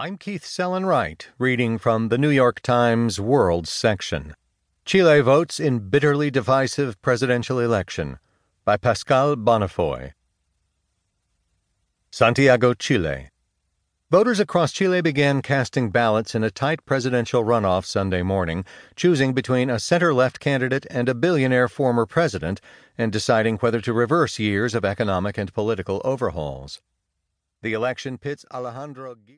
I'm Keith Sellon-Wright, reading from the New York Times World section. Chile votes in bitterly divisive presidential election by Pascale Bonnefoy. Santiago, Chile. Voters across Chile began casting ballots in a tight presidential runoff Sunday morning, choosing between a center left candidate and a billionaire former president, and deciding whether to reverse years of economic and political overhauls. The election pits Alejandro